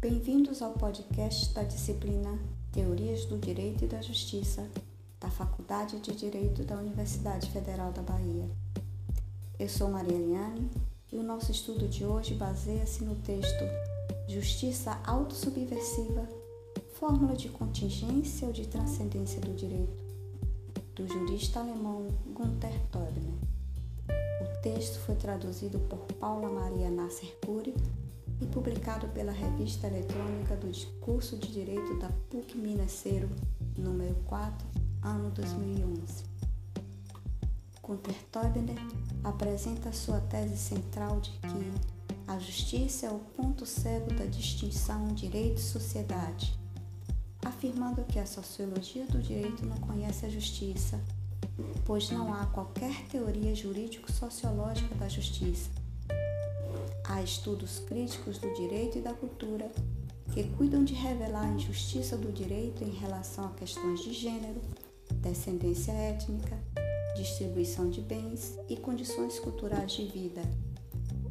Bem-vindos ao podcast da disciplina Teorias do Direito e da Justiça da Faculdade de Direito da Universidade Federal da Bahia. Eu sou Maria Eliane e o nosso estudo de hoje baseia-se no texto Justiça Autossubversiva, Fórmula de Contingência ou de Transcendência do Direito, do jurista alemão Gunther Teubner. O texto foi traduzido por Paula Maria Nasser Cury e publicado pela revista eletrônica do Curso de Direito da PUC Minas Cero, número 4, ano 2011. Gunther Teubner apresenta sua tese central de que a justiça é o ponto cego da distinção direito e sociedade, afirmando que a sociologia do direito não conhece a justiça, pois não há qualquer teoria jurídico-sociológica da justiça Estudos críticos do direito e da cultura que cuidam de revelar a injustiça do direito em relação a questões de gênero, descendência étnica, distribuição de bens e condições culturais de vida,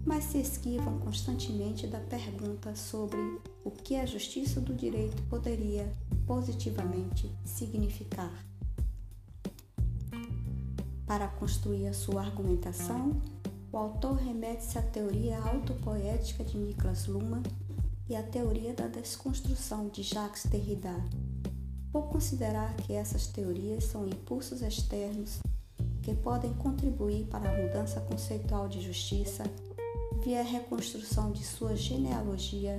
mas se esquivam constantemente da pergunta sobre o que a justiça do direito poderia positivamente significar. Para construir a sua argumentação, o autor remete-se à teoria autopoética de Niklas Luhmann e à teoria da desconstrução de Jacques Derrida, por considerar que essas teorias são impulsos externos que podem contribuir para a mudança conceitual de justiça via reconstrução de sua genealogia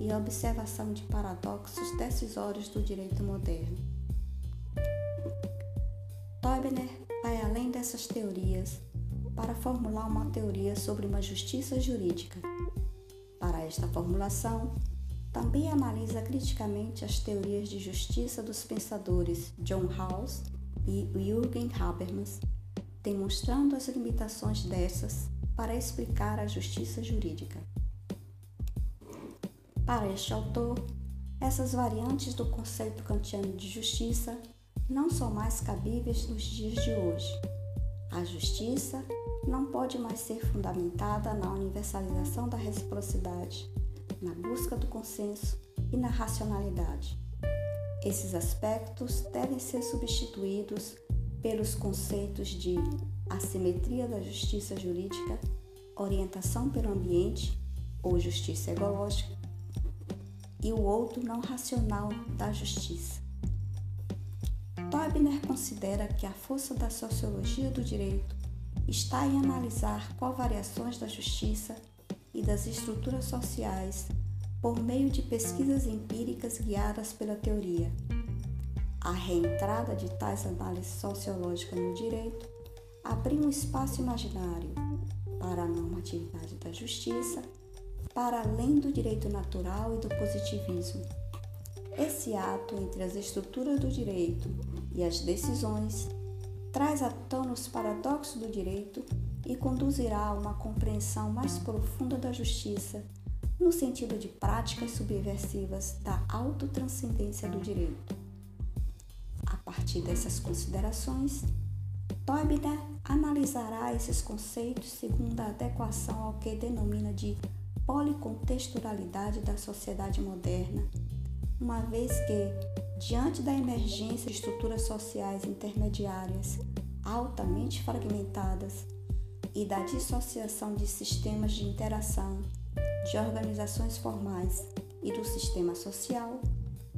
e observação de paradoxos decisórios do direito moderno. Teubner vai além dessas teorias para formular uma teoria sobre uma justiça jurídica. Para esta formulação, também analisa criticamente as teorias de justiça dos pensadores John Rawls e Jürgen Habermas, demonstrando as limitações dessas para explicar a justiça jurídica. Para este autor, essas variantes do conceito kantiano de justiça não são mais cabíveis nos dias de hoje. A justiça não pode mais ser fundamentada na universalização da reciprocidade, na busca do consenso e na racionalidade. Esses aspectos devem ser substituídos pelos conceitos de assimetria da justiça jurídica, orientação pelo ambiente ou justiça ecológica e o outro não racional da justiça. Teubner considera que a força da sociologia do direito está em analisar covariações da justiça e das estruturas sociais por meio de pesquisas empíricas guiadas pela teoria. A reentrada de tais análises sociológicas no direito abriu um espaço imaginário para a normatividade da justiça, para além do direito natural e do positivismo. Esse ato entre as estruturas do direito e as decisões traz à tona os paradoxos do direito e conduzirá a uma compreensão mais profunda da justiça, no sentido de práticas subversivas da autotranscendência do direito. A partir dessas considerações, Teubner analisará esses conceitos segundo a adequação ao que denomina de policontextualidade da sociedade moderna, uma vez que, Diante da emergência de estruturas sociais intermediárias altamente fragmentadas e da dissociação de sistemas de interação, de organizações formais e do sistema social,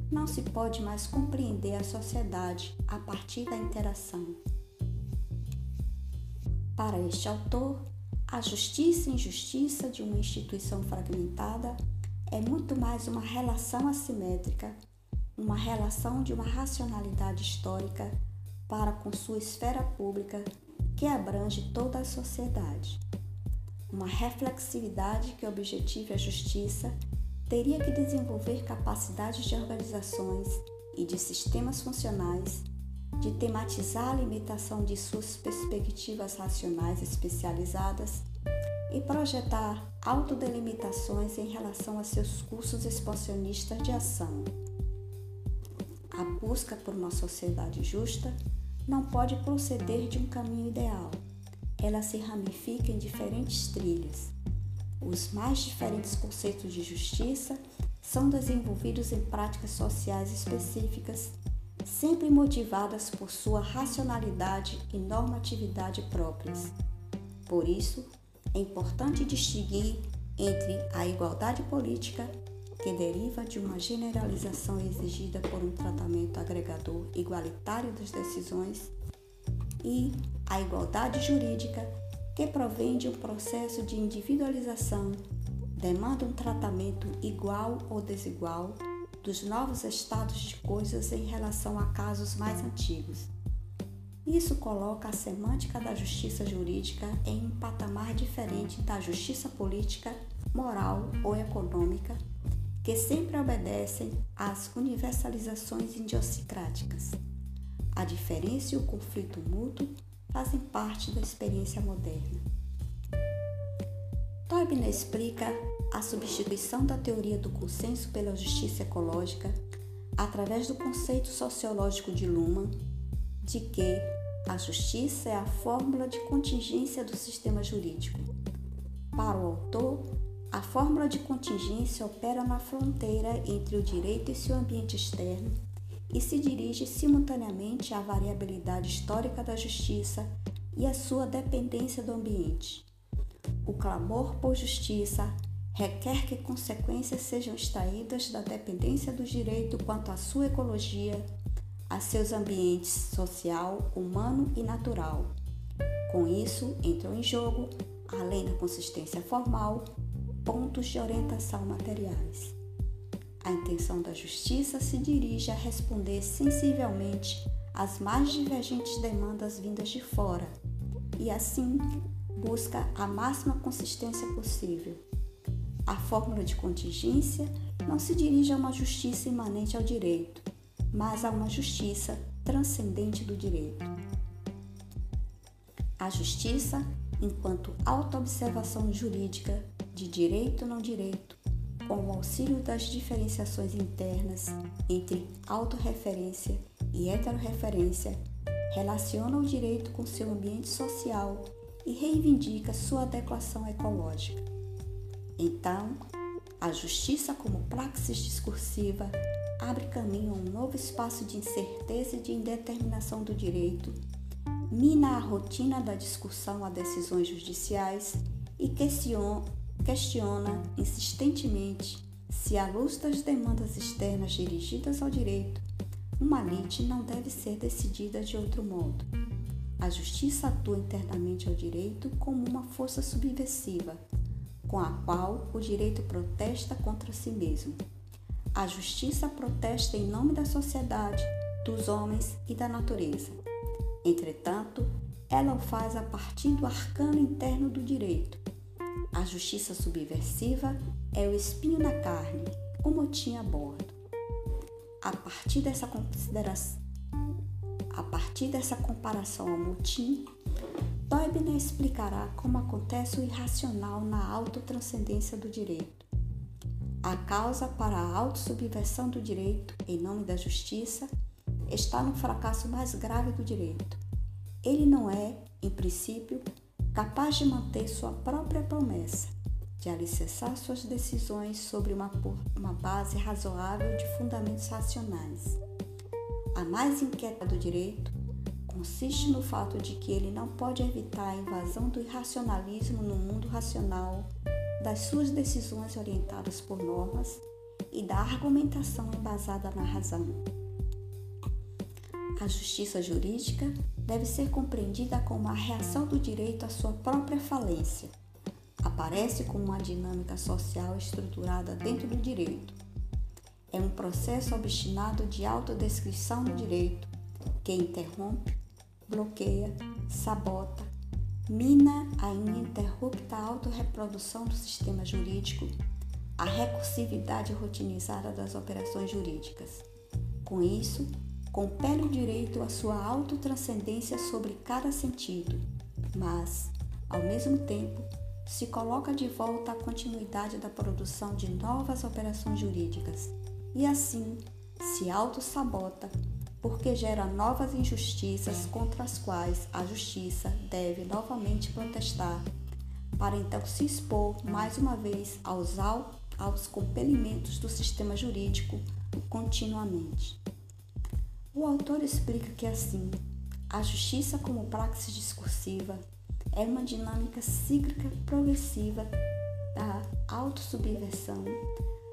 não se pode mais compreender a sociedade a partir da interação. Para este autor, a justiça e injustiça de uma instituição fragmentada é muito mais uma relação assimétrica uma relação de uma racionalidade histórica para com sua esfera pública que abrange toda a sociedade. Uma reflexividade que objetive a justiça teria que desenvolver capacidades de organizações e de sistemas funcionais, de tematizar a limitação de suas perspectivas racionais especializadas e projetar autodelimitações em relação a seus cursos expansionistas de ação. A busca por uma sociedade justa não pode proceder de um caminho ideal. Ela se ramifica em diferentes trilhas. Os mais diferentes conceitos de justiça são desenvolvidos em práticas sociais específicas, sempre motivadas por sua racionalidade e normatividade próprias. Por isso, é importante distinguir entre a igualdade política, que deriva de uma generalização exigida por um tratamento agregador igualitário das decisões, e a igualdade jurídica, que provém de um processo de individualização, demanda um tratamento igual ou desigual dos novos estados de coisas em relação a casos mais antigos. Isso coloca a semântica da justiça jurídica em um patamar diferente da justiça política, moral ou econômica, que sempre obedecem às universalizações idiosincráticas. A diferença e o conflito mútuo fazem parte da experiência moderna. Toibner explica a substituição da teoria do consenso pela justiça ecológica através do conceito sociológico de Luhmann de que a justiça é a fórmula de contingência do sistema jurídico. Para o autor, a fórmula de contingência opera na fronteira entre o direito e seu ambiente externo e se dirige simultaneamente à variabilidade histórica da justiça e à sua dependência do ambiente. O clamor por justiça requer que consequências sejam extraídas da dependência do direito quanto à sua ecologia, a seus ambientes social, humano e natural. Com isso, entram em jogo, além da consistência formal, pontos de orientação materiais. A intenção da justiça se dirige a responder sensivelmente às mais divergentes demandas vindas de fora e, assim, busca a máxima consistência possível. A fórmula de contingência não se dirige a uma justiça imanente ao direito, mas a uma justiça transcendente do direito. A justiça, enquanto autoobservação jurídica de direito não direito, com o auxílio das diferenciações internas entre autorreferência e heterorreferência, relaciona o direito com seu ambiente social e reivindica sua adequação ecológica. Então, a justiça como praxis discursiva abre caminho a um novo espaço de incerteza e de indeterminação do direito, mina a rotina da discussão a decisões judiciais e questiona insistentemente se, à luz das demandas externas dirigidas ao direito, uma lite não deve ser decidida de outro modo. A justiça atua internamente ao direito como uma força subversiva, com a qual o direito protesta contra si mesmo. A justiça protesta em nome da sociedade, dos homens e da natureza. Entretanto, ela o faz a partir do arcano interno do direito, a justiça subversiva é o espinho na carne, o motim a bordo. A partir dessa consideração, a partir dessa comparação ao motim, Toibner explicará como acontece o irracional na autotranscendência do direito. A causa para a autossubversão do direito, em nome da justiça, está no fracasso mais grave do direito. Ele não é, em princípio, capaz de manter sua própria promessa de alicerçar suas decisões sobre uma, uma base razoável de fundamentos racionais. A mais inquieta do direito consiste no fato de que ele não pode evitar a invasão do irracionalismo no mundo racional, das suas decisões orientadas por normas e da argumentação embasada na razão. A justiça jurídica deve ser compreendida como a reação do direito à sua própria falência. Aparece como uma dinâmica social estruturada dentro do direito. É um processo obstinado de autodescrição do direito que interrompe, bloqueia, sabota, mina a ininterrupta autorreprodução do sistema jurídico, a recursividade rotinizada das operações jurídicas. Com isso, compele o direito à sua autotranscendência sobre cada sentido, mas, ao mesmo tempo, se coloca de volta à continuidade da produção de novas operações jurídicas e assim se auto-sabota porque gera novas injustiças contra as quais a justiça deve novamente protestar, para então se expor mais uma vez aos aos compelimentos do sistema jurídico continuamente. O autor explica que assim, a justiça como praxis discursiva é uma dinâmica cíclica progressiva da autossubversão,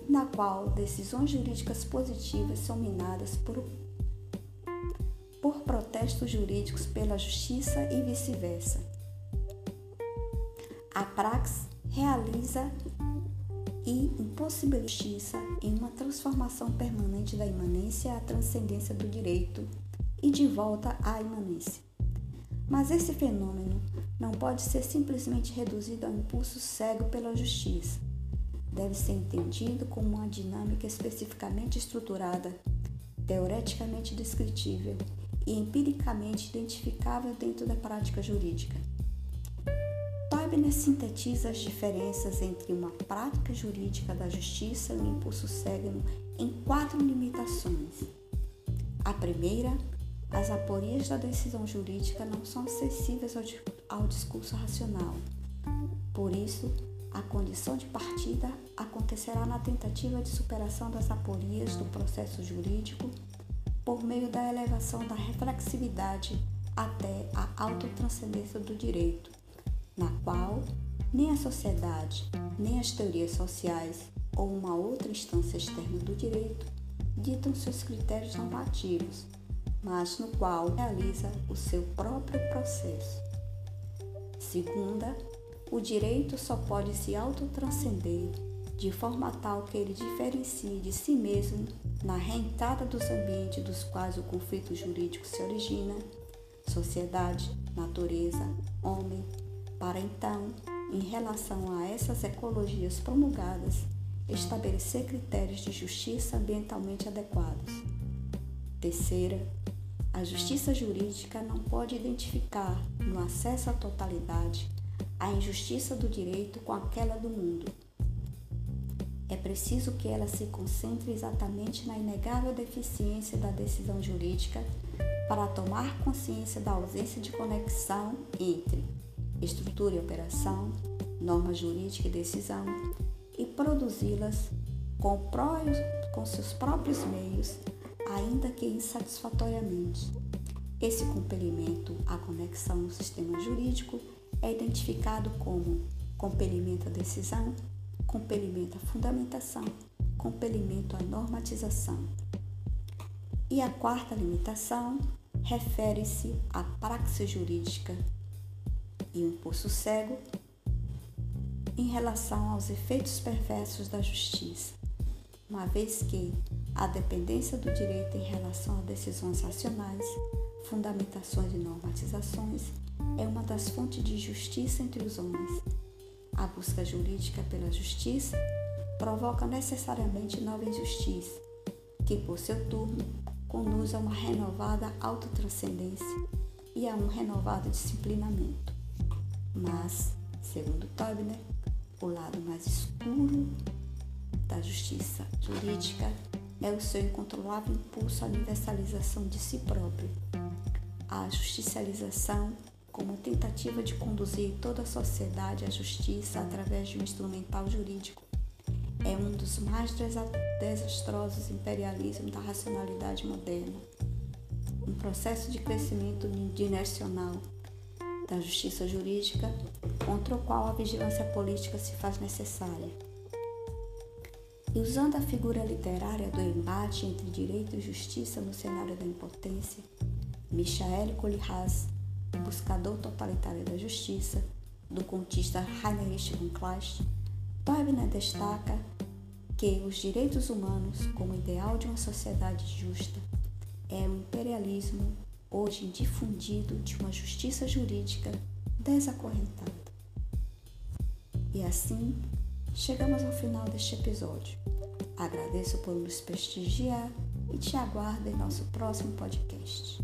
na qual decisões jurídicas positivas são minadas por, por protestos jurídicos pela justiça e vice-versa. A praxis realiza e impossibilita a justiça em uma transformação permanente da imanência à transcendência do direito e de volta à imanência. Mas esse fenômeno não pode ser simplesmente reduzido ao impulso cego pela justiça. Deve ser entendido como uma dinâmica especificamente estruturada, teoreticamente descritível e empiricamente identificável dentro da prática jurídica. Toibner sintetiza as diferenças entre uma prática jurídica da justiça e o impulso cego em quatro limitações. A primeira as aporias da decisão jurídica não são acessíveis ao, ao discurso racional. Por isso, a condição de partida acontecerá na tentativa de superação das aporias do processo jurídico por meio da elevação da reflexividade até a autotranscendência do direito, na qual nem a sociedade, nem as teorias sociais ou uma outra instância externa do direito ditam seus critérios normativos mas no qual realiza o seu próprio processo. Segunda, o direito só pode se autotranscender de forma tal que ele diferencie de si mesmo na reentrada dos ambientes dos quais o conflito jurídico se origina, sociedade, natureza, homem, para então, em relação a essas ecologias promulgadas, estabelecer critérios de justiça ambientalmente adequados. Terceira, a justiça jurídica não pode identificar, no acesso à totalidade, a injustiça do direito com aquela do mundo. É preciso que ela se concentre exatamente na inegável deficiência da decisão jurídica para tomar consciência da ausência de conexão entre estrutura e operação, norma jurídica e decisão e produzi-las com, com seus próprios meios ainda que insatisfatoriamente. Esse compelimento à conexão no sistema jurídico é identificado como compelimento à decisão, compelimento à fundamentação, compelimento à normatização. E a quarta limitação refere-se à praxis jurídica e o impulso cego em relação aos efeitos perversos da justiça, uma vez que a dependência do direito em relação a decisões racionais, fundamentações e normatizações é uma das fontes de justiça entre os homens. A busca jurídica pela justiça provoca necessariamente nova injustiça, que por seu turno conduz a uma renovada autotranscendência e a um renovado disciplinamento. Mas, segundo Tobner, o lado mais escuro da justiça jurídica é o seu incontrolável impulso à universalização de si próprio, à justicialização como tentativa de conduzir toda a sociedade à justiça através de um instrumental jurídico. É um dos mais desastrosos imperialismos da racionalidade moderna. Um processo de crescimento direcional da justiça jurídica contra o qual a vigilância política se faz necessária. E usando a figura literária do embate entre direito e justiça no cenário da impotência, Michael o buscador totalitário da justiça, do contista Heinrich von Kleist, Wagner destaca que os direitos humanos, como ideal de uma sociedade justa, é o imperialismo hoje difundido de uma justiça jurídica desacorrentada. E assim, chegamos ao final deste episódio. Agradeço por nos prestigiar e te aguardo em nosso próximo podcast.